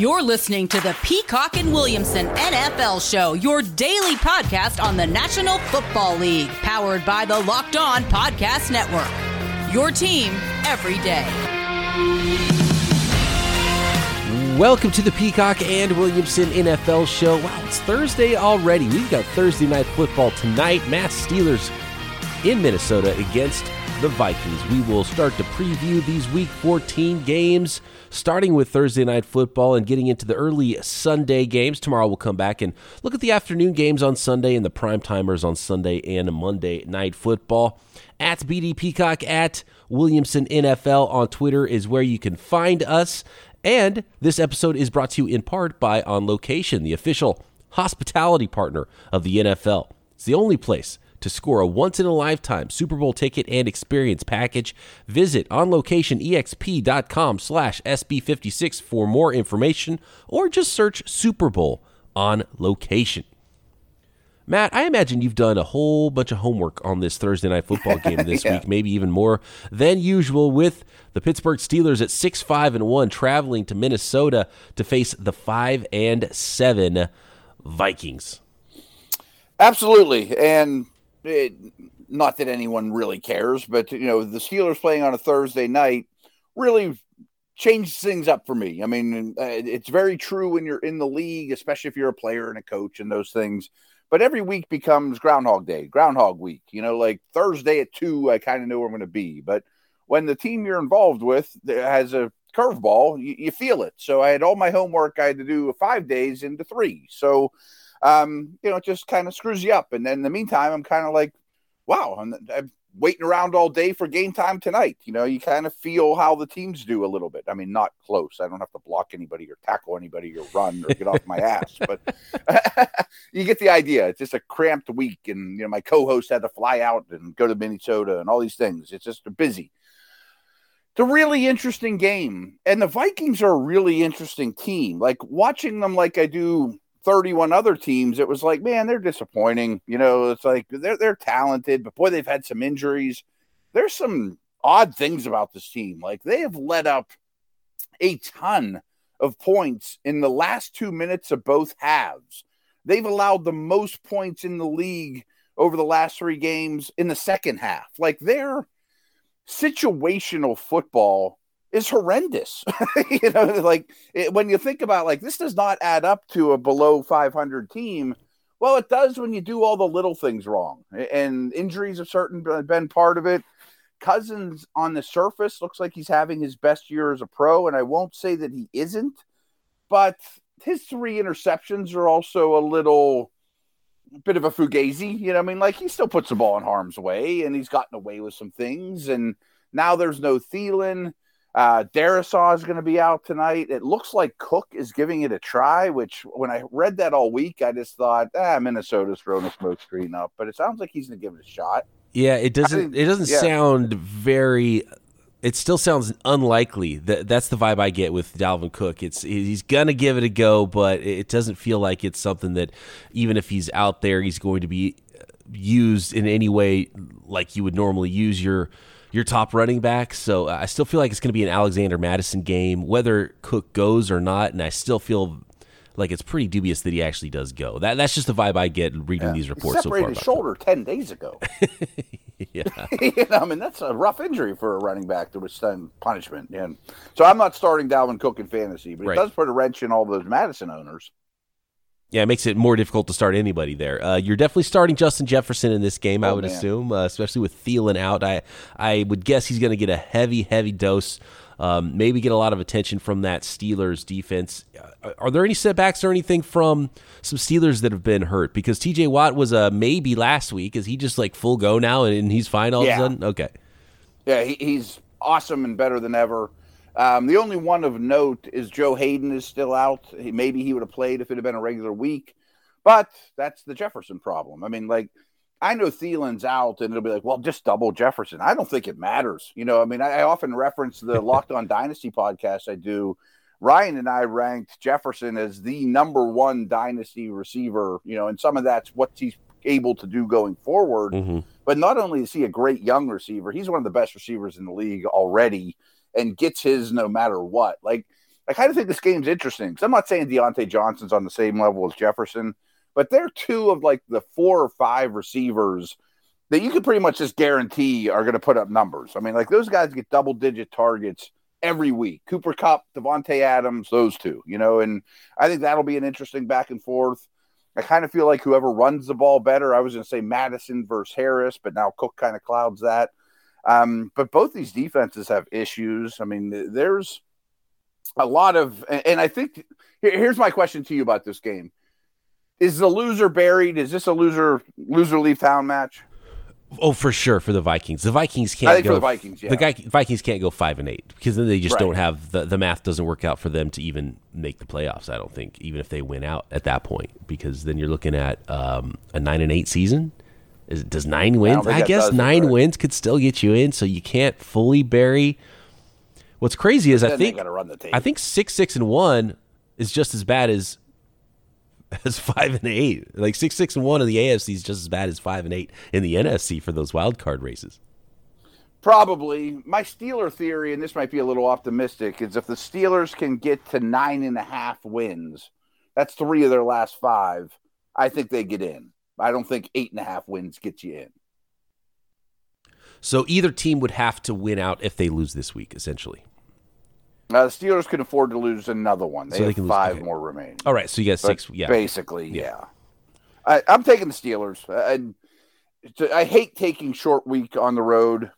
You're listening to the Peacock and Williamson NFL Show, your daily podcast on the National Football League, powered by the Locked On Podcast Network. Your team every day. Welcome to the Peacock and Williamson NFL Show. Wow, it's Thursday already. We've got Thursday night football tonight. Mass Steelers in Minnesota against the Vikings. We will start to preview these Week 14 games, starting with Thursday night football and getting into the early Sunday games. Tomorrow we'll come back and look at the afternoon games on Sunday and the prime timers on Sunday and Monday night football. At BD Peacock at Williamson NFL on Twitter is where you can find us. And this episode is brought to you in part by On Location, the official hospitality partner of the NFL. It's the only place to score a once in a lifetime Super Bowl ticket and experience package. Visit onlocationexp.com slash SB56 for more information or just search Super Bowl on location. Matt, I imagine you've done a whole bunch of homework on this Thursday night football game this yeah. week, maybe even more than usual with the Pittsburgh Steelers at 6 5 and 1 traveling to Minnesota to face the 5 and 7 Vikings. Absolutely. And it, not that anyone really cares, but you know, the Steelers playing on a Thursday night really changed things up for me. I mean, uh, it's very true when you're in the league, especially if you're a player and a coach and those things. But every week becomes Groundhog Day, Groundhog Week. You know, like Thursday at two, I kind of know where I'm going to be. But when the team you're involved with has a curveball, you, you feel it. So I had all my homework I had to do five days into three. So um, you know, it just kind of screws you up. And then in the meantime, I'm kind of like, wow, I'm, I'm, waiting around all day for game time tonight. You know, you kind of feel how the teams do a little bit. I mean, not close. I don't have to block anybody or tackle anybody or run or get off my ass, but you get the idea. It's just a cramped week. And, you know, my co host had to fly out and go to Minnesota and all these things. It's just busy. It's a really interesting game. And the Vikings are a really interesting team. Like watching them, like I do 31 other teams, it was like, man, they're disappointing. You know, it's like they're they're talented, but boy, they've had some injuries. There's some odd things about this team. Like they have let up a ton of points in the last two minutes of both halves. They've allowed the most points in the league over the last three games in the second half. Like their situational football is horrendous. you know, like it, when you think about like this does not add up to a below 500 team. Well, it does when you do all the little things wrong, and injuries have certainly uh, been part of it. Cousins on the surface looks like he's having his best year as a pro, and I won't say that he isn't, but his three interceptions are also a little bit of a fugazi. You know, I mean, like he still puts the ball in harm's way, and he's gotten away with some things, and now there's no Thielen uh, Darrisaw is going to be out tonight. It looks like Cook is giving it a try, which when I read that all week, I just thought, ah, Minnesota's throwing a smoke screen up, but it sounds like he's going to give it a shot. Yeah, it doesn't. it doesn't yeah. sound very. It still sounds unlikely. That that's the vibe I get with Dalvin Cook. It's he's gonna give it a go, but it doesn't feel like it's something that even if he's out there, he's going to be used in any way like you would normally use your your top running back. So uh, I still feel like it's going to be an Alexander Mattison game, whether Cook goes or not. And I still feel like it's pretty dubious that he actually does go. That that's just the vibe I get reading yeah. these reports. He separated so his shoulder ten days ago. yeah, you know, I mean that's a rough injury for a running back to withstand punishment. And so I'm not starting Dalvin Cook in fantasy, but it right. does put a wrench in all those Madison owners. Yeah, it makes it more difficult to start anybody there. Uh, you're definitely starting Justin Jefferson in this game, oh, I would man. assume, uh, especially with Thielen out. I I would guess he's going to get a heavy, heavy dose. Um, maybe get a lot of attention from that Steelers defense. Uh, are there any setbacks or anything from some Steelers that have been hurt? Because T.J. Watt was a maybe last week. Is he just like full go now and he's fine all yeah. of a sudden? Okay. Yeah, he, he's awesome and better than ever. Um, the only one of note is Joe Haden is still out. He, maybe he would have played if it had been a regular week, but that's the Jefferson problem. I mean, like I know Thielen's out, and it'll be like, well, just double Jefferson. I don't think it matters. You know, I mean, I, I often reference the Locked On Dynasty podcast I do. Ryan and I ranked Jefferson as the number one dynasty receiver. You know, and some of that's what he's able to do going forward. Mm-hmm. But not only is he a great young receiver, he's one of the best receivers in the league already and gets his no matter what. Like I kind of think this game's interesting because I'm not saying Diontae Johnson's on the same level as Jefferson, but they're two of like the four or five receivers that you can pretty much just guarantee are going to put up numbers. I mean, like those guys get double digit targets every week. Cooper Kupp, Davante Adams, those two, you know, and I think that'll be an interesting back and forth. I kind of feel like whoever runs the ball better. I was going to say Mattison versus Harris, but now Cook kind of clouds that. Um, but both these defenses have issues. I mean, there's a lot of, and I think here's my question to you about this game: Is the loser buried? Is this a loser loser leave town match? Oh, for sure for the Vikings. The Vikings can't go. the Vikings, yeah. The Vikings can't go five and eight because then they just Right. don't have the the math doesn't work out for them to even make the playoffs. I don't think even if they win out at that point because then you're looking at um, a nine and eight season. Is, does nine wins? think I guess nine right. wins could still get you in, so you can't fully bury. What's crazy is I think run the tape. I think six six and one is just as bad as as five and eight. Like six six and one in the AFC is just as bad as five and eight in the NFC for those wild card races. Probably. My Steeler theory, and this might be a little optimistic, is if the Steelers can get to nine and a half wins, that's three of their last five. I think they get in. I don't think eight and a half wins get you in. So either team would have to win out if they lose this week, essentially. Now, the Steelers can afford to lose another one. They So they have five okay. more remaining. All right, so you got But six. Yeah, Basically, yeah. I, I'm taking the Steelers. Uh, I, I hate taking short week on the road,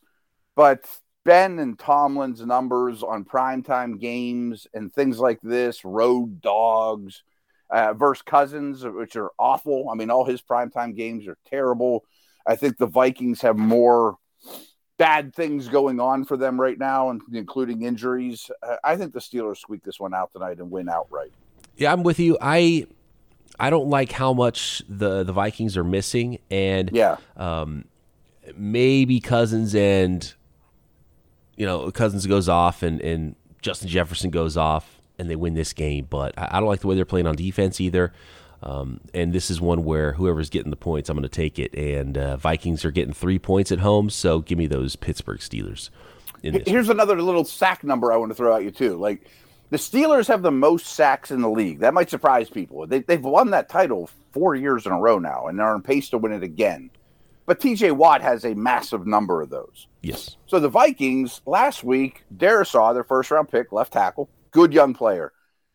but Ben and Tomlin's numbers on primetime games and things like this, road dogs uh, versus Cousins, which are awful. I mean, all his primetime games are terrible. I think the Vikings have more bad things going on for them right now, and including injuries. Uh, I think the Steelers squeak this one out tonight and win outright. yeah, I'm with you. I I don't like how much the the Vikings are missing, and Yeah. maybe Cousins and you know Cousins goes off and and Justin Jefferson goes off and they win this game. But I, I don't like the way they're playing on defense either. Um, and this is one where whoever's getting the points, I'm going to take it. And uh, Vikings are getting three points at home, so give me those Pittsburgh Steelers. In this. Here's another little sack number I want to throw at you too. Like the Steelers have the most sacks in the league. That might surprise people. They, they've won that title four years in a row now, and they're on pace to win it again. But T.J. Watt has a massive number of those. Yes. So the Vikings last week, Darrisaw, their first round pick, left tackle, good young player.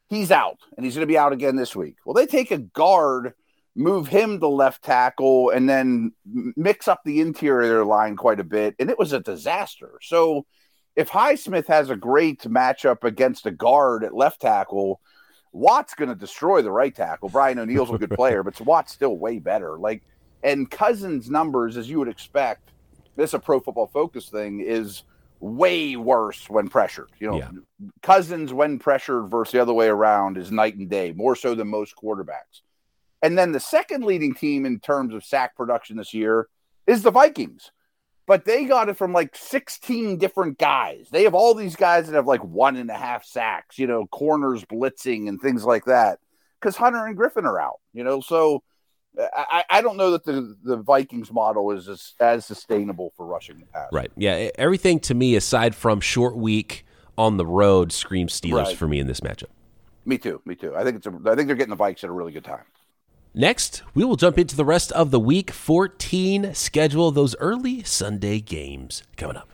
He's out, and he's going to be out again this week. Well, they take a guard, move him to left tackle, and then mix up the interior line quite a bit, and it was a disaster. So if Highsmith has a great matchup against a guard at left tackle, Watt's going to destroy the right tackle. Brian O'Neill's a good player, but Watt's still way better. Like, and Cousins' numbers, as you would expect, this is a pro football focus thing, is way worse when pressured. You know, Yeah. Cousins when pressured versus the other way around is night and day, more so than most quarterbacks. And then the second leading team in terms of sack production this year is the Vikings. But they got it from like 16 different guys. They have all these guys that have like one and a half sacks, you know, corners blitzing and things like that. Because Hunter and Griffen are out, you know. So I, I don't know that the, the Vikings model is as, as sustainable for rushing the pass. Right. Yeah. Everything to me, aside from short week on the road, screams Steelers Right. for me in this matchup. Me too. Me too. I think it's a, I think they're getting the Vikes at a really good time. Next, we will jump into the rest of the week 14 schedule, those early Sunday games coming up.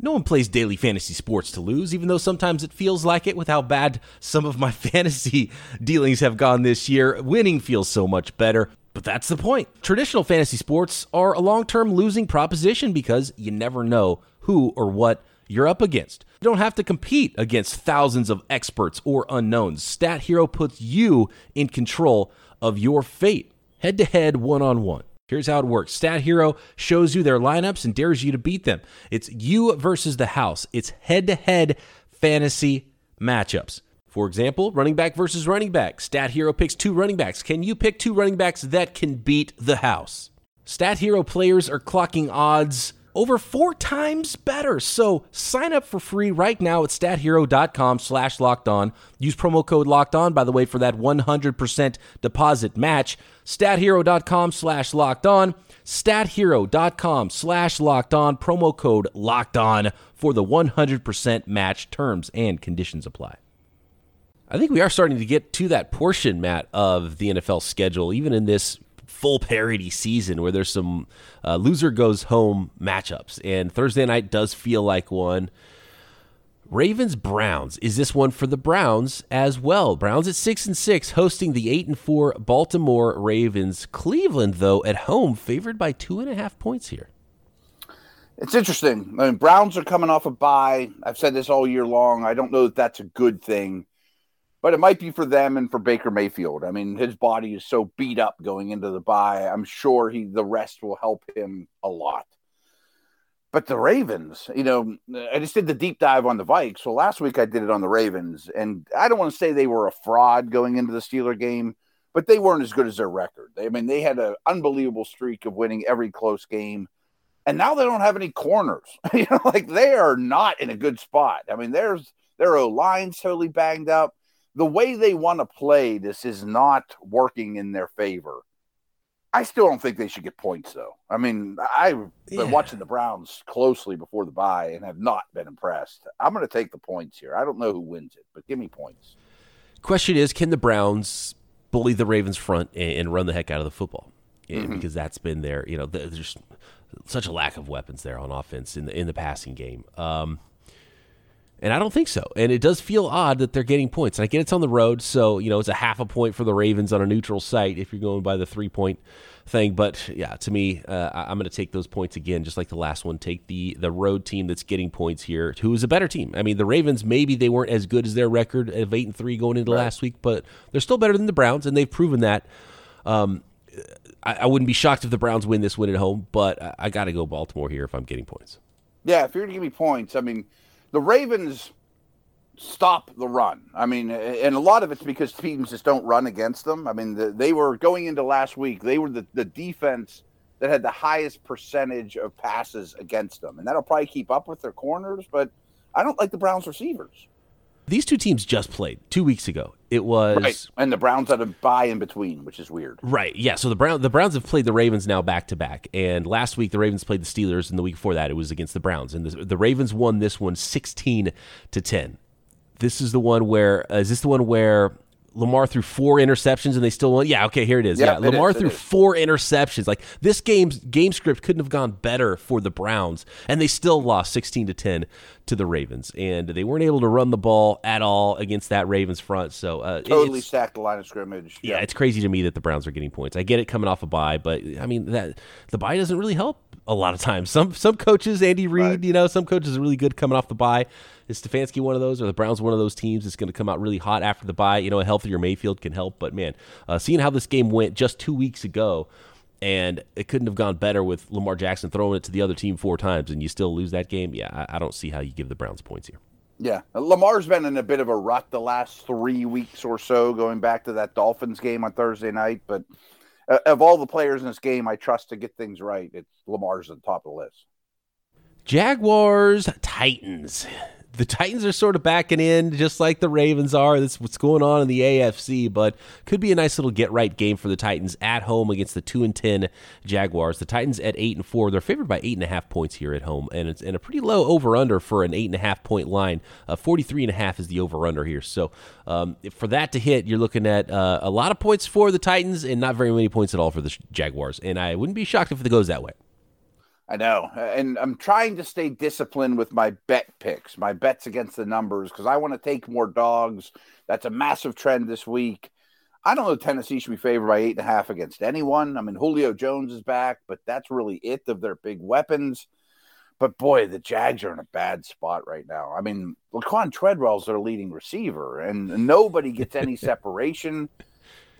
No one plays daily fantasy sports to lose, even though sometimes it feels like it with how bad some of my fantasy dealings have gone this year. Winning feels so much better. But that's the point. Traditional fantasy sports are a long term losing proposition because you never know who or what you're up against. You don't have to compete against thousands of experts or unknowns. Stat Hero puts you in control of your fate, head to head, one on one. Here's how it works Stat Hero shows you their lineups and dares you to beat them. It's you versus the house, it's head to head fantasy matchups. For example, running back versus running back. Stat Hero picks two running backs. Can you pick two running backs that can beat the house? Stat Hero players are clocking odds over four times better. So sign up for free right now at stathero.com slash locked on. Use promo code locked on, by the way, for that 100% deposit match. Stathero.com slash locked on. Stathero.com slash locked on. Promo code locked on for the 100% match. Terms and conditions apply. I think we are starting to get to that portion, Matt, of the NFL schedule, even in this full parity season where there's some uh, loser goes home matchups. And Thursday night does feel like one. Ravens Browns. Is this one for the Browns as well? Browns at 6 and 6 hosting the 8 and 4 Baltimore Ravens. Cleveland, though, at home, favored by two and a half points here. It's interesting. I mean, Browns are coming off a bye. I've said this all year long. I don't know that that's a good thing, but it might be for them and for Baker Mayfield. I mean, his body is so beat up going into the bye. I'm sure he the rest will help him a lot. But the Ravens, you know, I just did the deep dive on the Vikes. So last week I did it on the Ravens, and I don't want to say they were a fraud going into the Steeler game, but they weren't as good as their record. I mean, they had an unbelievable streak of winning every close game and now they don't have any corners. you know, like they are not in a good spot. I mean, there's their O line totally banged up. The way they want to play, this is not working in their favor. I still don't think they should get points, though. I mean, I've been yeah. watching the Browns closely before the bye and have not been impressed. I'm going to take the points here. I don't know who wins it, but give me points. Question is, can the Browns bully the Ravens front and, run the heck out of the football? Mm-hmm. Because that's been their, you know, there's such a lack of weapons there on offense in the in the passing game. Um, and I don't think so. And it does feel odd that they're getting points. And I get it's on the road, so you know it's a half a point for the Ravens on a neutral site if you're going by the three point thing. But yeah, to me, uh, I'm going to take those points again, just like the last one. Take the the road team that's getting points here, who is a better team. I mean, the Ravens maybe they weren't as good as their record of eight and three going into right. last week, but they're still better than the Browns, and they've proven that. Um, I, I, wouldn't be shocked if the Browns win this win at home, but I, I got to go Baltimore here if I'm getting points. Yeah, if you're going to give me points, I mean, the Ravens stop the run. I mean, and a lot of it's because teams just don't run against them. I mean, the, they were going into last week, they were the, the defense that had the highest percentage of passes against them. And that'll probably keep up with their corners, but I don't like the Browns receivers these two teams just played two weeks ago. It was right. and the Browns had a bye in between, which is weird. Right. Yeah. So the Brown the Browns have played the Ravens now back to back, and last week the Ravens played the Steelers, and the week before that it was against the Browns, and the, the Ravens won this one sixteen to ten. This is the one where uh, is this the one where Lamar threw four interceptions and they still won. Yeah, okay, here it is. Yeah, yeah. Lamar is, threw four interceptions. Like this game's game script couldn't have gone better for the Browns, and they still lost sixteen to ten to the Ravens, and they weren't able to run the ball at all against that Ravens front. So uh, totally stacked the line of scrimmage. Yeah. yeah, it's crazy to me that the Browns are getting points. I get it coming off a bye, but I mean that the bye doesn't really help a lot of times. Some some coaches, Andy Reid, right. you know, some coaches are really good coming off the bye. Is Stefanski one of those, or the Browns one of those teams that's going to come out really hot after the bye? You know, a healthier Mayfield can help, but man, uh, seeing how this game went just two weeks ago, and it couldn't have gone better with Lamar Jackson throwing it to the other team four times, and you still lose that game. Yeah, I, I don't see how you give the Browns points here. Yeah, Lamar's been in a bit of a rut the last three weeks or so, going back to that Dolphins game on Thursday night. But uh, of all the players in this game, I trust to get things right. It's Lamar's at the top of the list. Jaguars Titans the Titans are sort of backing in, just like the Ravens are. That's what's going on in the AFC, but could be a nice little get right game for the Titans at home against the two and ten Jaguars. The Titans at eight and four, they're favored by eight and a half points here at home, and it's and a pretty low over under for an eight and a half point line. Uh, 43 and a half is the over under here. So um, for that to hit, you're looking at uh, a lot of points for the Titans and not very many points at all for the Jaguars. And I wouldn't be shocked if it goes that way. I know. And I'm trying to stay disciplined with my bet picks, my bets against the numbers, because I want to take more dogs. That's a massive trend this week. I don't know Tennessee should be favored by eight and a half against anyone. I mean, Julio Jones is back, but that's really it of their big weapons. But boy, the Jags are in a bad spot right now. I mean, Laquon Treadwell's their leading receiver, and nobody gets any separation.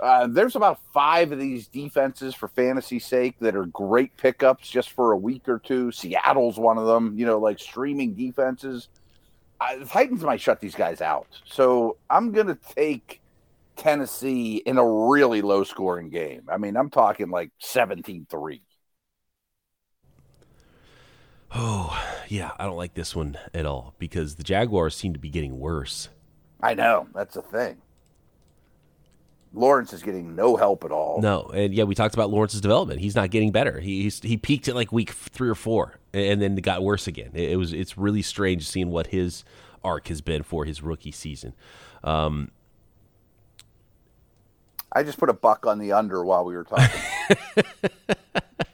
Uh, there's about five of these defenses for fantasy sake that are great pickups just for a week or two. Seattle's one of them, you know, like streaming defenses. Uh, the Titans might shut these guys out. So I'm going to take Tennessee in a really low scoring game. I mean, I'm talking like 17 3. Oh, yeah. I don't like this one at all because the Jaguars seem to be getting worse. I know. That's the thing. Lawrence is getting no help at all. No, and yeah, we talked about Lawrence's development. He's not getting better. He he peaked at like week three or four, and then it got worse again. It, it was it's really strange seeing what his arc has been for his rookie season. Um, I just put a buck on the under while we were talking.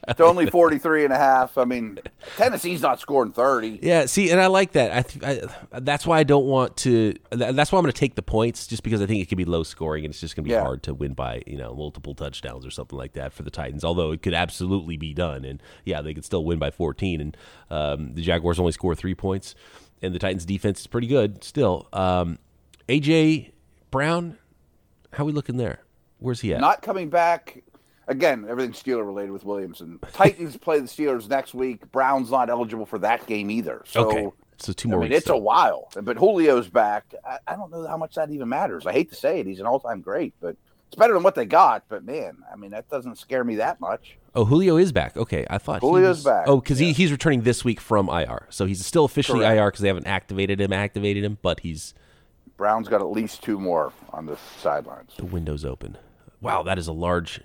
it's only 43 and a half. I mean, Tennessee's not scoring 30. Yeah, see, and I like that. I, th- I that's why I don't want to. That's why I'm going to take the points, just because I think it could be low scoring and it's just going to be Yeah. hard to win by you know multiple touchdowns or something like that for the Titans. Although it could absolutely be done, and yeah, they could still win by 14. And um, the Jaguars only score three points, and the Titans' defense is pretty good still. Um, AJ Brown, how we looking there? Where's he at? Not coming back. Again, everything's Steeler related with Williamson. Titans play the Steelers next week. Brown's not eligible for that game either. So, okay, so two more. I mean, weeks. it's a while. But Julio's back. I, I don't know how much that even matters. I hate to say it. He's an all time great, but it's better than what they got. But man, I mean, that doesn't scare me that much. Oh, Julio is back. Okay, I thought Julio's was- back, Oh, because yeah. he, he's returning this week from IR, so he's still officially Correct. IR because they haven't activated him, activated him, but he's Brown's got at least two more on the sidelines. the window's open. Wow, that is a large.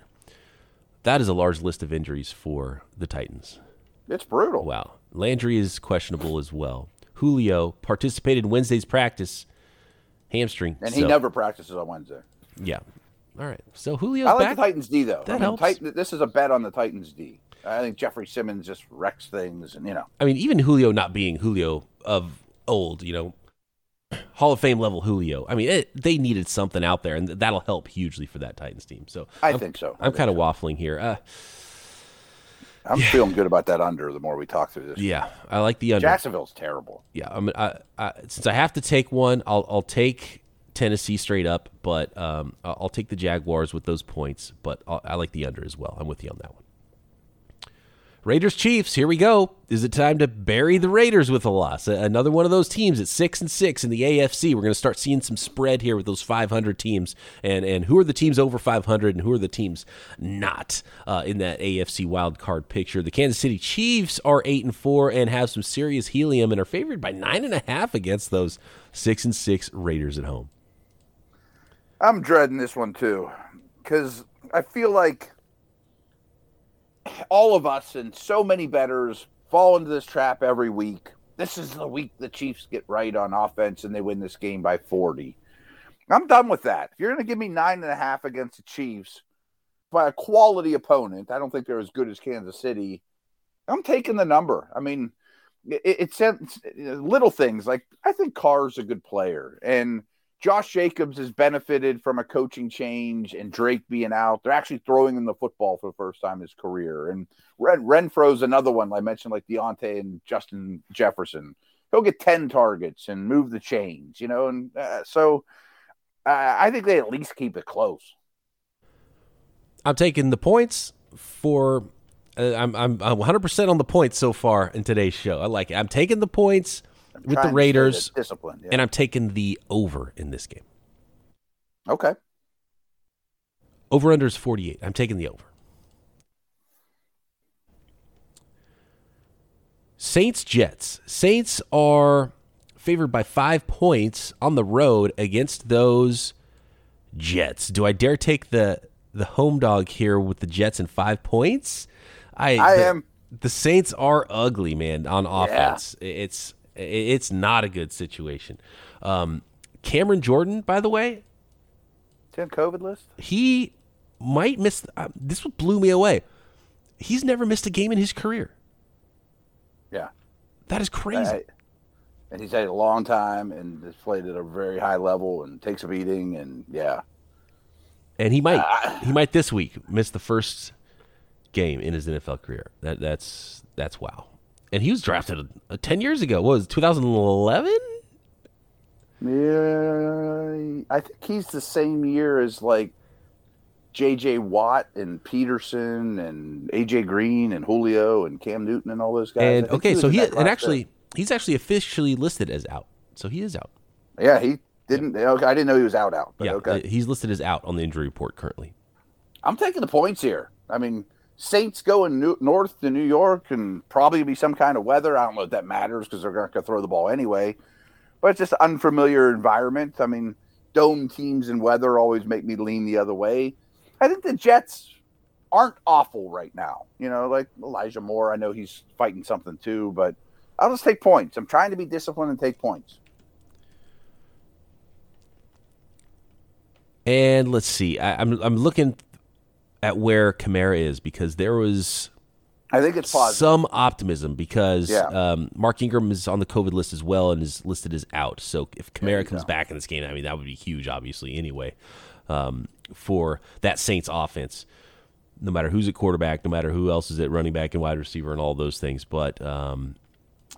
That is a large list of injuries for the Titans. It's brutal. Wow, Landry is questionable as well. Julio participated in Wednesday's practice, hamstring, And he so- never practices on Wednesday. Yeah. All right, so Julio. I like back. the Titans D though. That I mean, helps. Titan, this is a bet on the Titans D. I think Jeffrey Simmons just wrecks things, and you know, I mean, even Julio not being Julio of old, you know, Hall of Fame level Julio. I mean, it, they needed something out there, and that'll help hugely for that Titans team. So I I'm, think so. I I'm kind of waffling here. Uh, I'm feeling good about that under the more we talk through this. yeah, I like the under. Jacksonville's terrible. Yeah, I'm, I, I, since I have to take one, I'll, I'll take Tennessee straight up, but um, I'll I'll take the Jaguars with those points. But I'll, I like the under as well. I'm with you on that one. Raiders Chiefs, here we go. Is it time to bury the Raiders with a loss? Another one of those teams at six and six in the AFC. We're going to start seeing some spread here with those 500 teams, and and who are the teams over 500 and who are the teams not uh, in that AFC wild card picture? The Kansas City Chiefs are eight and four and have some serious helium and are favored by nine and a half against those six and six Raiders at home. I'm dreading this one too, because I feel like all of us and so many betters fall into this trap every week. This is the week the Chiefs get right on offense and they win this game by 40. I'm done with that. If you're going to give me nine and a half against the Chiefs by a quality opponent, I don't think they're as good as Kansas City. I'm taking the number. I mean, it, it's it's little things like I think Carr's a good player and Josh Jacobs has benefited from a coaching change and Drake being out. They're actually throwing him the football for the first time in his career. And Ren, Renfrow's another one I mentioned, like Diontae and Justin Jefferson. He'll get 10 targets and move the chains, you know. And uh, so uh, I think they at least keep it close. I'm taking the points for. Uh, I'm I'm I'm 100% on the points so far in today's show. I like it. I'm taking the points I'm with the Raiders, discipline. Yeah. and I'm taking the over in this game. okay. Over under is 48. I'm taking the over. Saints Jets. Saints are favored by five points on the road against those Jets. Do I dare take the the home dog here with the Jets and five points? I I the- am. The Saints are ugly, man, on offense. It's it's not a good situation. Um, Cameron Jordan, by the way, in COVID list. he might miss. Uh, this blew me away. He's never missed a game in his career. Yeah. That is crazy. I- and he's had a long time and has played at a very high level and takes a beating. And yeah. and he might he might this week miss the first game in his NFL career. That that's that's wow. And he was drafted uh, ten years ago. What was 2011? Yeah, I think he's the same year as like J.J. Watt and Peterson and A.J. Green and Julio and Cam Newton and all those guys. And okay, was so he and actually he's actually officially listed as out. So he is out. yeah, he didn't. Okay, I didn't know he was out out. But yeah, okay, uh, he's listed as out on the injury report currently. I'm taking the points here. I mean, Saints going north to New York and probably be some kind of weather. I don't know if that matters because they're going to throw the ball anyway. But it's just unfamiliar environment. I mean, dome teams and weather always make me lean the other way. I think the Jets aren't awful right now. You know, like Elijah Moore. I know he's fighting something too, but I'll just take points. I'm trying to be disciplined and take points. And let's see. I, I'm I'm looking at where Kamara is because there was I think it's positive. some optimism because Yeah. um, Mark Ingram is on the COVID list as well and is listed as out. So if Kamara comes back in this game, I mean that would be huge, obviously. Anyway, um, for that Saints offense, no matter who's at quarterback, no matter who else is at running back and wide receiver and all those things, but um,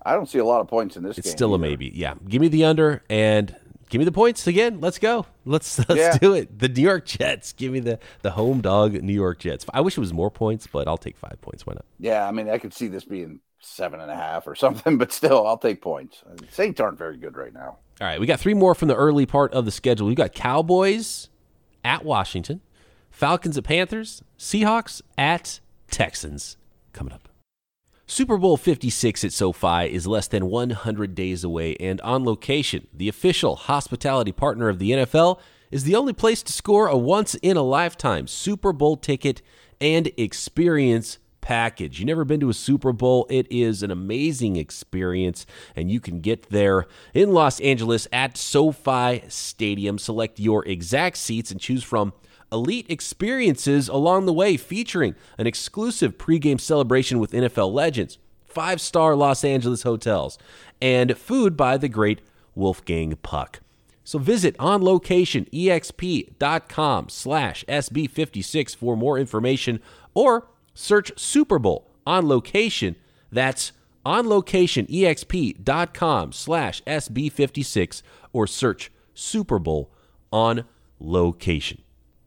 I don't see a lot of points in this it's game. still a maybe. Yeah, give me the under and give me the points again. Let's go. Let's let's Yeah. do it. The New York Jets. Give me the the home dog New York Jets. I wish it was more points, but I'll take five points. Why not? Yeah, I mean, I could see this being seven and a half or something, but still, I'll take points. Saints aren't very good right now. All right, we got three more from the early part of the schedule. We got Cowboys at Washington, Falcons at Panthers, Seahawks at Texans coming up. Super Bowl 56 at SoFi is less than 100 days away, and On Location, the official hospitality partner of the NFL, is the only place to score a once in a lifetime Super Bowl ticket and experience package. You never been to a Super Bowl? It is an amazing experience, and you can get there in Los Angeles at SoFi Stadium. Select your exact seats and choose from elite experiences along the way, featuring an exclusive pregame celebration with NFL legends, five star Los Angeles hotels, and food by the great Wolfgang Puck. So visit onlocationexp.com slash SB56 for more information or search Super Bowl on location. That's onlocationexp.com slash SB56 or search Super Bowl on location.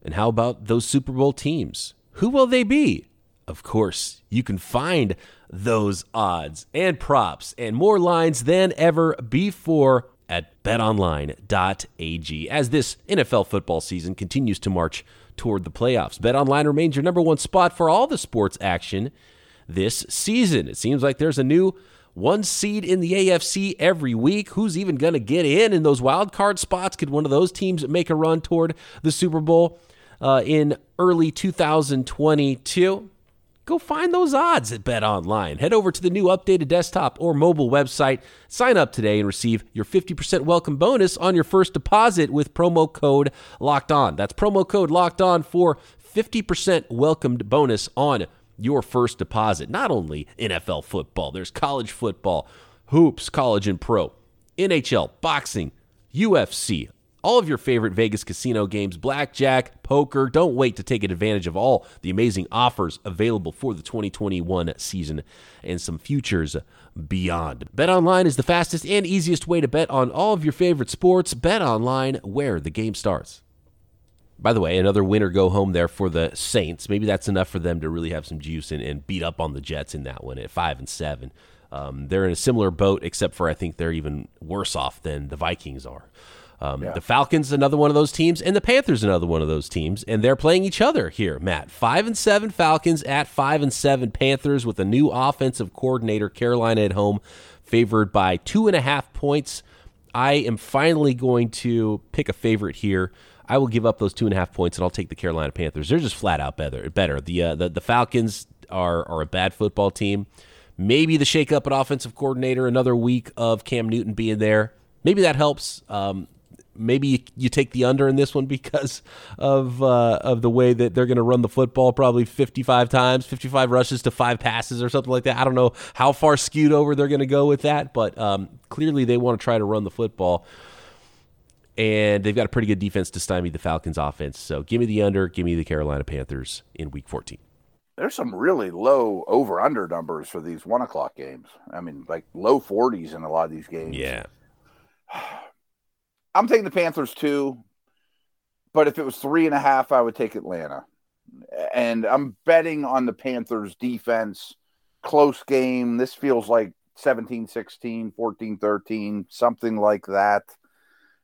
And how about those Super Bowl teams? Who will they be? Of course, you can find those odds and props and more lines than ever before at betonline.ag as this NFL football season continues to march toward the playoffs. BetOnline remains your number one spot for all the sports action this season. It seems like there's a new one seed in the AFC every week. Who's even going to get in in those wild card spots? Could one of those teams make a run toward the Super Bowl uh, in early 2022? Go find those odds at Bet Online. Head over to the new updated desktop or mobile website. Sign up today and receive your 50% welcome bonus on your first deposit with promo code Locked On. That's promo code Locked On for 50% welcomed bonus on your first deposit. Not only NFL football, there's college football, hoops, college and pro, NHL, boxing, UFC, all of your favorite Vegas casino games, blackjack, poker. Don't wait to take advantage of all the amazing offers available for the 2021 season and some futures beyond. BetOnline is the fastest and easiest way to bet on all of your favorite sports. BetOnline, where the game starts. By the way, another winner go home there for the Saints. Maybe that's enough for them to really have some juice and, and beat up on the Jets in that one at five and seven. Um, they're in a similar boat, except for I think they're even worse off than the Vikings are. Um, The Falcons, another one of those teams, and the Panthers, another one of those teams, and they're playing each other here. Matt, five and seven Falcons at five and seven Panthers with a new offensive coordinator. Carolina at home, favored by two and a half points. I am finally going to pick a favorite here. I will give up those two and a half points, and I'll take the Carolina Panthers. They're just flat out better. Better. The uh, the, the Falcons are are a bad football team. Maybe the shakeup at offensive coordinator, another week of Cam Newton being there. Maybe that helps. Um, maybe you, you take the under in this one because of uh, of the way that they're going to run the football, probably 55 times, 55 rushes to five passes or something like that. I don't know how far skewed over they're going to go with that, but um, clearly they want to try to run the football. And they've got a pretty good defense to stymie the Falcons' offense. So give me the under, give me the Carolina Panthers in Week 14. There's some really low over under numbers for these one o'clock games. I mean, like low 40s in a lot of these games. Yeah, I'm taking the Panthers too, but if it was three and a half, I would take Atlanta. And I'm betting on the Panthers defense. Close game. This feels like 17 16, 14 13, something like that.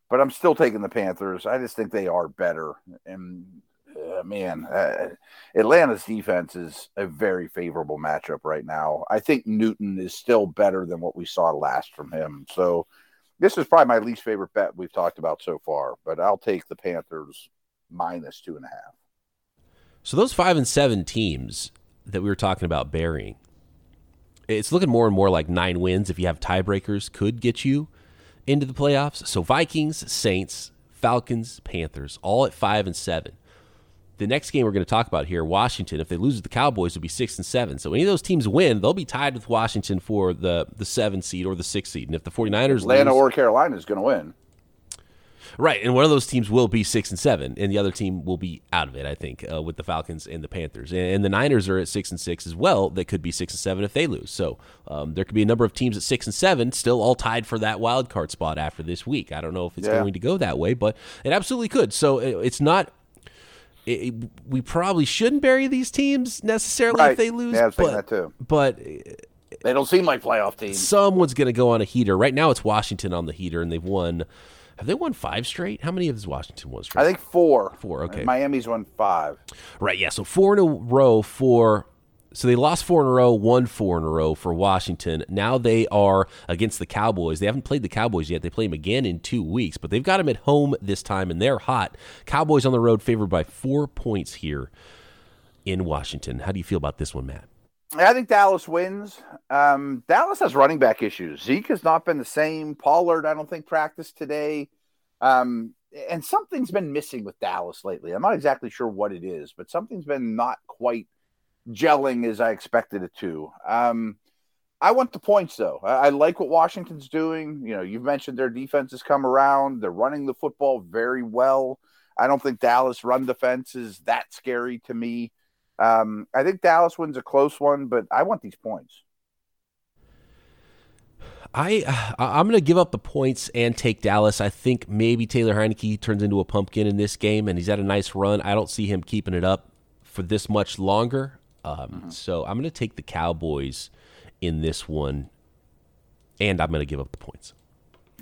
But I'm still taking the Panthers. I just think they are better. And uh, man, uh, Atlanta's defense is a very favorable matchup right now. I think Newton is still better than what we saw last from him. So, this is probably my least favorite bet we've talked about so far, but I'll take the Panthers minus two and a half. So those five and seven teams that we were talking about burying, it's looking more and more like nine wins if you have tiebreakers could get you into the playoffs. So Vikings, Saints, Falcons, Panthers, all at five and seven. The next game we're going to talk about here, Washington, if they lose to the Cowboys, will be six and seven. So any of those teams win, they'll be tied with Washington for the the seven seed or the six seed. And if the 49ers Atlanta lose, or Carolina is going to win. Right, and one of those teams will be six and seven, and the other team will be out of it. I think uh, with the Falcons and the Panthers, and the Niners are at six and six as well. That could be six and seven if they lose. So um, there could be a number of teams at six and seven, still all tied for that wild card spot after this week. I don't know if it's Yeah. going to go that way, but it absolutely could. So it, it's not. It, we probably shouldn't bury these teams necessarily Right. if they lose. Yeah, I was thinking but, that too. But uh, They don't seem like playoff teams. someone's going to go on a heater. Right now, it's Washington on the heater, and they've won. Have they won five straight? How many has Washington won straight? I think four. Four, okay. Miami's won five. Right, yeah. So four in a row for. So they lost four in a row, won four in a row for Washington. Now they are against the Cowboys. They haven't played the Cowboys yet. They play them again in two weeks, but they've got them at home this time, and they're hot. Cowboys on the road, favored by four points here in Washington. How do you feel about this one, Matt? I think Dallas wins. Um, Dallas has running back issues. Zeke has not been the same. Pollard, I don't think, practiced today. Um, and something's been missing with Dallas lately. I'm not exactly sure what it is, but something's been not quite gelling as I expected it to. Um, I want the points though. I, I like what Washington's doing. You know, you've mentioned their defense has come around. They're running the football very well. I don't think Dallas run defense is that scary to me. Um, I think Dallas wins a close one, but I want these points. I I'm going to give up the points and take Dallas. I think maybe Taylor Heinicke turns into a pumpkin in this game, and he's had a nice run. I don't see him keeping it up for this much longer. Um, So I'm going to take the Cowboys in this one, and I'm going to give up the points.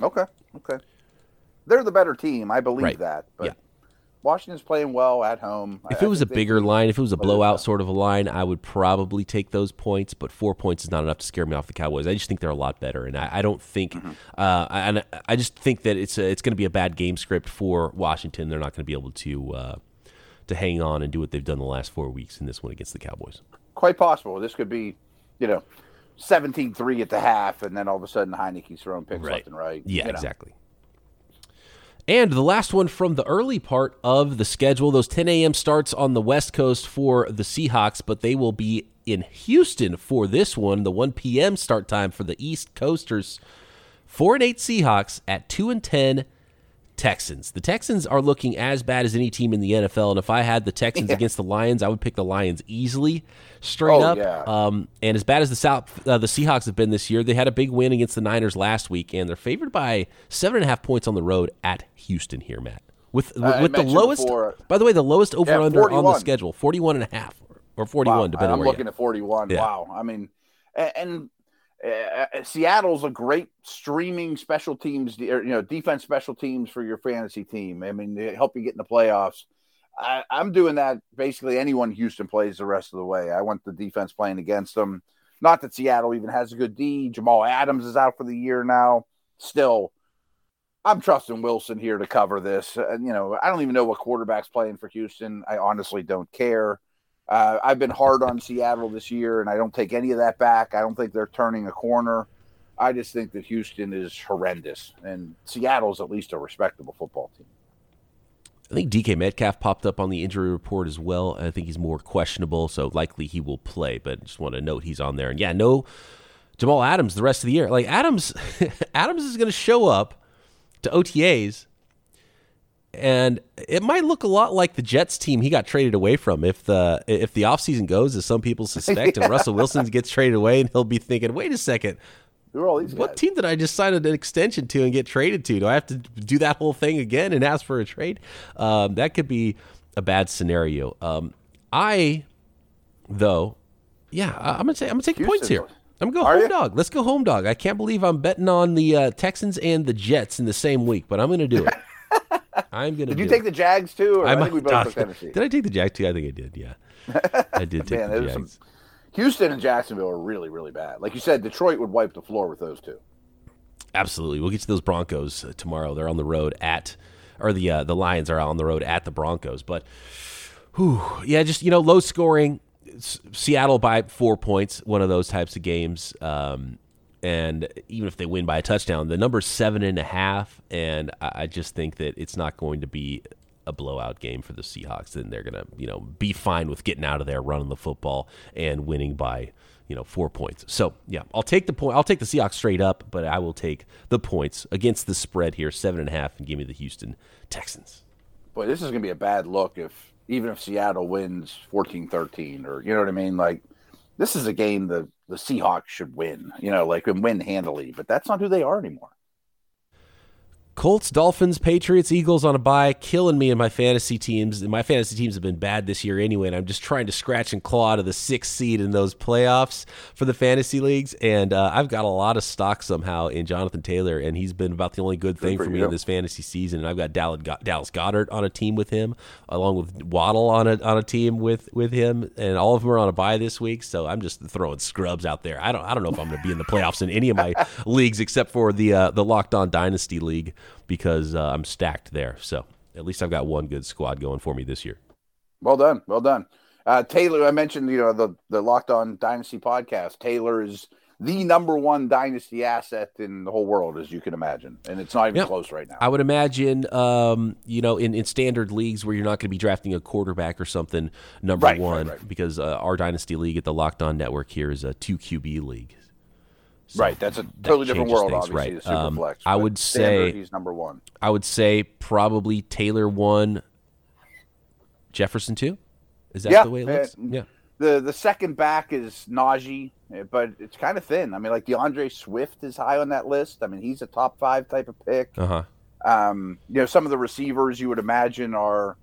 Okay, okay. They're the better team. I believe Right. that. But Yeah. Washington's playing well at home. If I- it was a bigger line, if it was a blowout sort of a line, I would probably take those points. But four points is not enough to scare me off the Cowboys. I just think they're a lot better, and I, I don't think, Mm-hmm. uh, and I just think that it's a, it's going to be a bad game script for Washington. They're not going to be able to uh, to hang on and do what they've done the last four weeks in this one against the Cowboys. quite possible. This could be, you know, 17-3 at the half, and then all of a sudden Heinicke's throwing picks Right. left and right. Yeah, you know. exactly. And the last one from the early part of the schedule, those 10 a.m. starts on the West Coast for the Seahawks, but they will be in Houston for this one. The 1 p.m. start time for the East Coasters. 4 and 8 Seahawks at 2 and 10 Texans. The Texans are looking as bad as any team in the NFL, and if I had the Texans Yeah. against the Lions, I would pick the Lions easily, straight Oh, up. yeah. Um, and as bad as the South, uh, the Seahawks have been this year, they had a big win against the Niners last week, and they're favored by seven and a half points on the road at Houston here, Matt. With I with the lowest, before- by the way, the lowest over under on the schedule, 41 and a half or 41, Wow, depending I'm on where you looking at 41. Yeah. Wow. I mean, and, uh, Seattle's a great streaming special teams, you know, defense special teams for your fantasy team. I mean, they help you get in the playoffs. I, I'm doing that basically anyone Houston plays the rest of the way. I want the defense playing against them. Not that Seattle even has a good D. Jamal Adams is out for the year now. Still, I'm trusting Wilson here to cover this. And, you know, I don't even know what quarterback's playing for Houston. I honestly don't care. Uh, I've been hard on Seattle this year, and I don't take any of that back. I don't think they're turning a corner. I just think that Houston is horrendous, and Seattle's at least a respectable football team. I think DK Metcalf popped up on the injury report as well. I think he's more questionable, so likely he will play. But just want to note he's on there. And yeah, no Jamal Adams the rest of the year. Like Adams, Adams is going to show up to OTAs, and it might look a lot like the Jets team he got traded away from. If the if the offseason goes as some people suspect, and Russell Wilson gets traded away, and he'll be thinking, "Wait a second, Who are all these what guys? team did I just sign an extension to and get traded to? Do I have to do that whole thing again and ask for a trade? Um, that could be a bad scenario. Um, I, though, yeah, I'm gonna say I'm gonna take the points here. I'm gonna go Are home you? dog. Let's go home dog. I can't believe I'm betting on the uh, Texans and the Jets in the same week, but I'm gonna do it. I'm gonna. Did you take it. the Jags too? Or I, think we both took Tennessee. Did I take the Jags too? I think I did. Yeah, I did take Man, the Jags. some Houston and Jacksonville are really, really bad. Like you said, Detroit would wipe the floor with those two. Absolutely. We'll get to those Broncos uh, tomorrow. They're on the road at, or the uh, the Lions are on the road at the Broncos. But, whew, yeah, just you know, low scoring. Seattle by four points. One of those types of games. Um, and even if they win by a touchdown, the number's seven and a half, and I, just think that it's not going to be a blowout game for the Seahawks, and they're gonna you know be fine with getting out of there, running the football, and winning by you know four points. So yeah, I'll take the point. I'll take the Seahawks straight up, but I will take the points against the spread here, seven and a half, and give me the Houston Texans. Boy, this is gonna be a bad look if even if Seattle wins 14-13 or you know what I mean, like this is a game the the Seahawks should win, you know, like and win handily, but that's not who they are anymore. Colts, Dolphins, Patriots, Eagles on a bye, killing me in my fantasy teams. My fantasy teams have been bad this year anyway, and I'm just trying to scratch and claw out of the sixth seed in those playoffs for the fantasy leagues. And uh, I've got a lot of stock somehow in Jonathan Taylor, and he's been about the only good thing good for, for me in this fantasy season. And I've got Dallas Goedert on a team with him, along with Waddle on a on a team with with him, and all of them are on a bye this week. So I'm just throwing scrubs out there. I don't I don't know if I'm going to be in the playoffs in any of my leagues except for the uh, the Locked On Dynasty League because uh, I'm stacked there. So at least I've got one good squad going for me this year. Well done, well done, uh, Taylor. I mentioned you know the the Locked On Dynasty podcast. Taylor is the number one dynasty asset in the whole world, as you can imagine, and it's not even yep. close right now. I would imagine, um, you know, in, in standard leagues where you're not going to be drafting a quarterback or something, number right, one, right, right. because uh, our dynasty league at the Locked On Network here is a two QB league. So right, that's a totally different world. Things, obviously, right. Um, flex, I would say he's number one. I would say probably Taylor one, Jefferson two. Is that yeah, the way it looks? yeah. The the second back is Najee, but it's kind of thin. I mean, like D'Andre Swift is high on that list. I mean, he's a top five type of pick. Uh huh. Um, you know, some of the receivers you would imagine are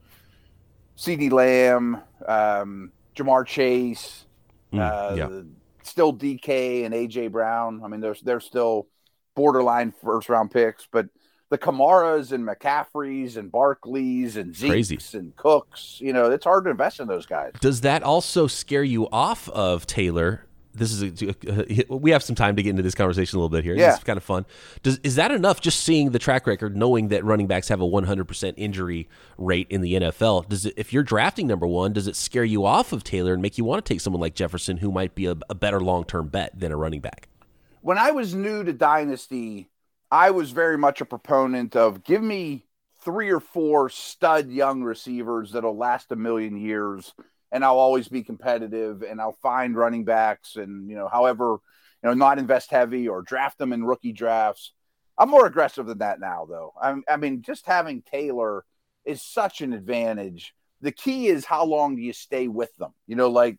CeeDee Lamb, um, Ja'Marr Chase, mm, uh, yeah still DK and AJ Brown. I mean, they're they're still borderline first round picks, but the Kamaras and McCaffreys and Barkleys and Zeke's and Cooks, you know, it's hard to invest in those guys. Does that also scare you off of Taylor this is a, uh, we have some time to get into this conversation a little bit here. Yeah. It's kind of fun. Does is that enough? Just seeing the track record, knowing that running backs have a 100% injury rate in the NFL. Does it, if you're drafting number one, does it scare you off of Taylor and make you want to take someone like Jefferson, who might be a, a better long term bet than a running back? When I was new to Dynasty, I was very much a proponent of give me three or four stud young receivers that'll last a million years and I'll always be competitive and I'll find running backs and, you know, however, you know, not invest heavy or draft them in rookie drafts. I'm more aggressive than that now, though. I, I mean, just having Taylor is such an advantage. The key is how long do you stay with them? You know, like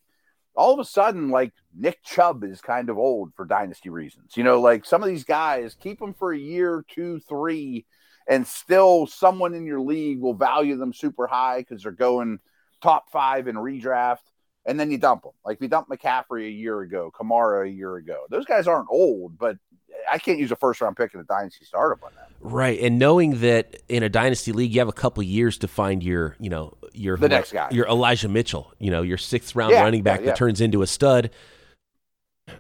all of a sudden, like Nick Chubb is kind of old for dynasty reasons. You know, like some of these guys, keep them for a year, two, three, and still someone in your league will value them super high because they're going – top five in redraft, and then you dump them. Like we dumped McCaffrey a year ago, Kamara a year ago. Those guys aren't old, but I can't use a first round pick in a dynasty startup on that. Right, and knowing that in a dynasty league you have a couple years to find your, you know, your the next guy, your Elijah Mitchell, you know, your sixth round yeah, running back yeah, yeah. that turns into a stud.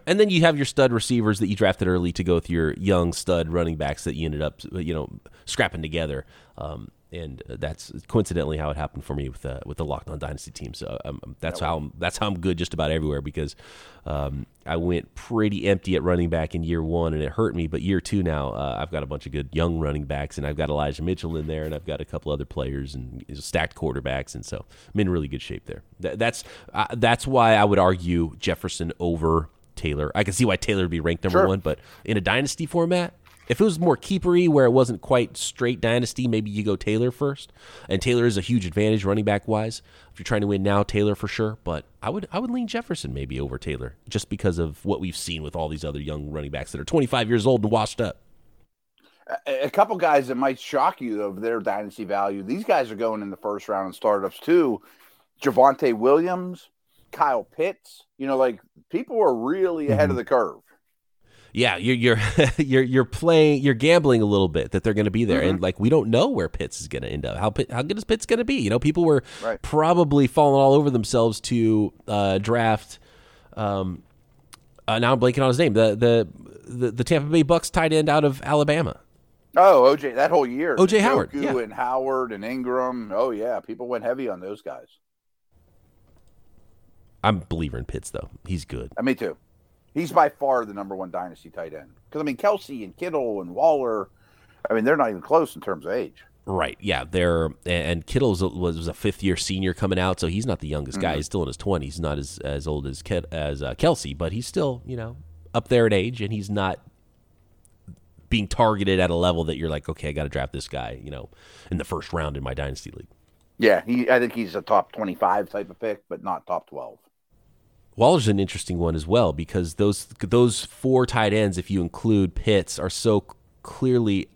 And then you have your stud receivers that you drafted early to go with your young stud running backs that you ended up, you know, scrapping together. Um, and that's coincidentally how it happened for me with uh, with the Locked On Dynasty team. So um, um that's how I'm, that's how I'm good just about everywhere because um, I went pretty empty at running back in year one and it hurt me. But year two now, uh, I've got a bunch of good young running backs and I've got Elijah Mitchell in there and I've got a couple other players and stacked quarterbacks and so I'm in really good shape there. that's uh, that's why I would argue Jefferson over Taylor. I can see why Taylor would be ranked number sure. one, but in a dynasty format, if it was more keepery, where it wasn't quite straight dynasty, maybe you go Taylor first. And Taylor is a huge advantage running back wise. If you're trying to win now, Taylor for sure. But I would I would lean Jefferson maybe over Taylor, just because of what we've seen with all these other young running backs that are 25 years old and washed up. A couple guys that might shock you of their dynasty value. These guys are going in the first round in startups too. Javonte Williams, Kyle Pitts. You know, like people are really ahead mm-hmm. of the curve yeah, you're you're you're you're playing, you're gambling a little bit that they're going to be there, mm-hmm. and like we don't know where Pitts is going to end up. How how good is Pitts going to be? You know, people were right. probably falling all over themselves to uh, draft. Um, uh, now I'm blanking on his name. The, the the the Tampa Bay Bucks tight end out of Alabama. Oh, OJ, that whole year. OJ Howard, yeah. and Howard and Ingram. Oh yeah, people went heavy on those guys. I'm a believer in Pitts though. He's good. Uh, me too he's by far the number one dynasty tight end. Because I mean, Kelce and Kittle and Waller, I mean, they're not even close in terms of age. Right. Yeah. They're and Kittle was a, was a fifth year senior coming out, so he's not the youngest guy. Mm-hmm. He's still in his twenties. Not as as old as as uh, Kelce, but he's still you know up there in age, and he's not being targeted at a level that you're like, okay, I got to draft this guy, you know, in the first round in my dynasty league. Yeah, he. I think he's a top twenty-five type of pick, but not top twelve. Waller's an interesting one as well because those those four tight ends, if you include Pitts, are so clearly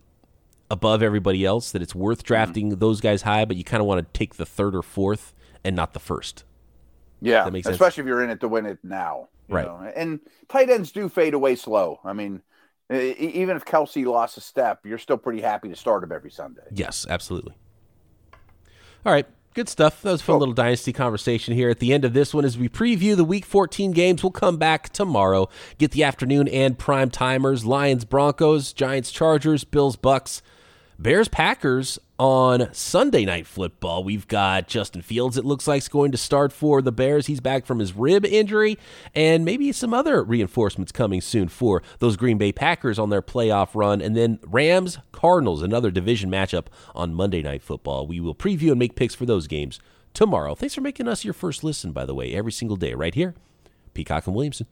above everybody else that it's worth drafting mm-hmm. those guys high, but you kind of want to take the third or fourth and not the first. Yeah, especially if you're in it to win it now. right. Know? And tight ends do fade away slow. I mean, even if Kelce lost a step, you're still pretty happy to start him every Sunday. Yes, absolutely. All right. Good stuff. That was a fun little dynasty conversation here at the end of this one as we preview the week 14 games. We'll come back tomorrow. Get the afternoon and prime timers Lions, Broncos, Giants, Chargers, Bills, Bucks. Bears Packers on Sunday night football. We've got Justin Fields, it looks like, is going to start for the Bears. He's back from his rib injury, and maybe some other reinforcements coming soon for those Green Bay Packers on their playoff run. And then Rams Cardinals, another division matchup on Monday night football. We will preview and make picks for those games tomorrow. Thanks for making us your first listen, by the way, every single day, right here. Peacock and Williamson.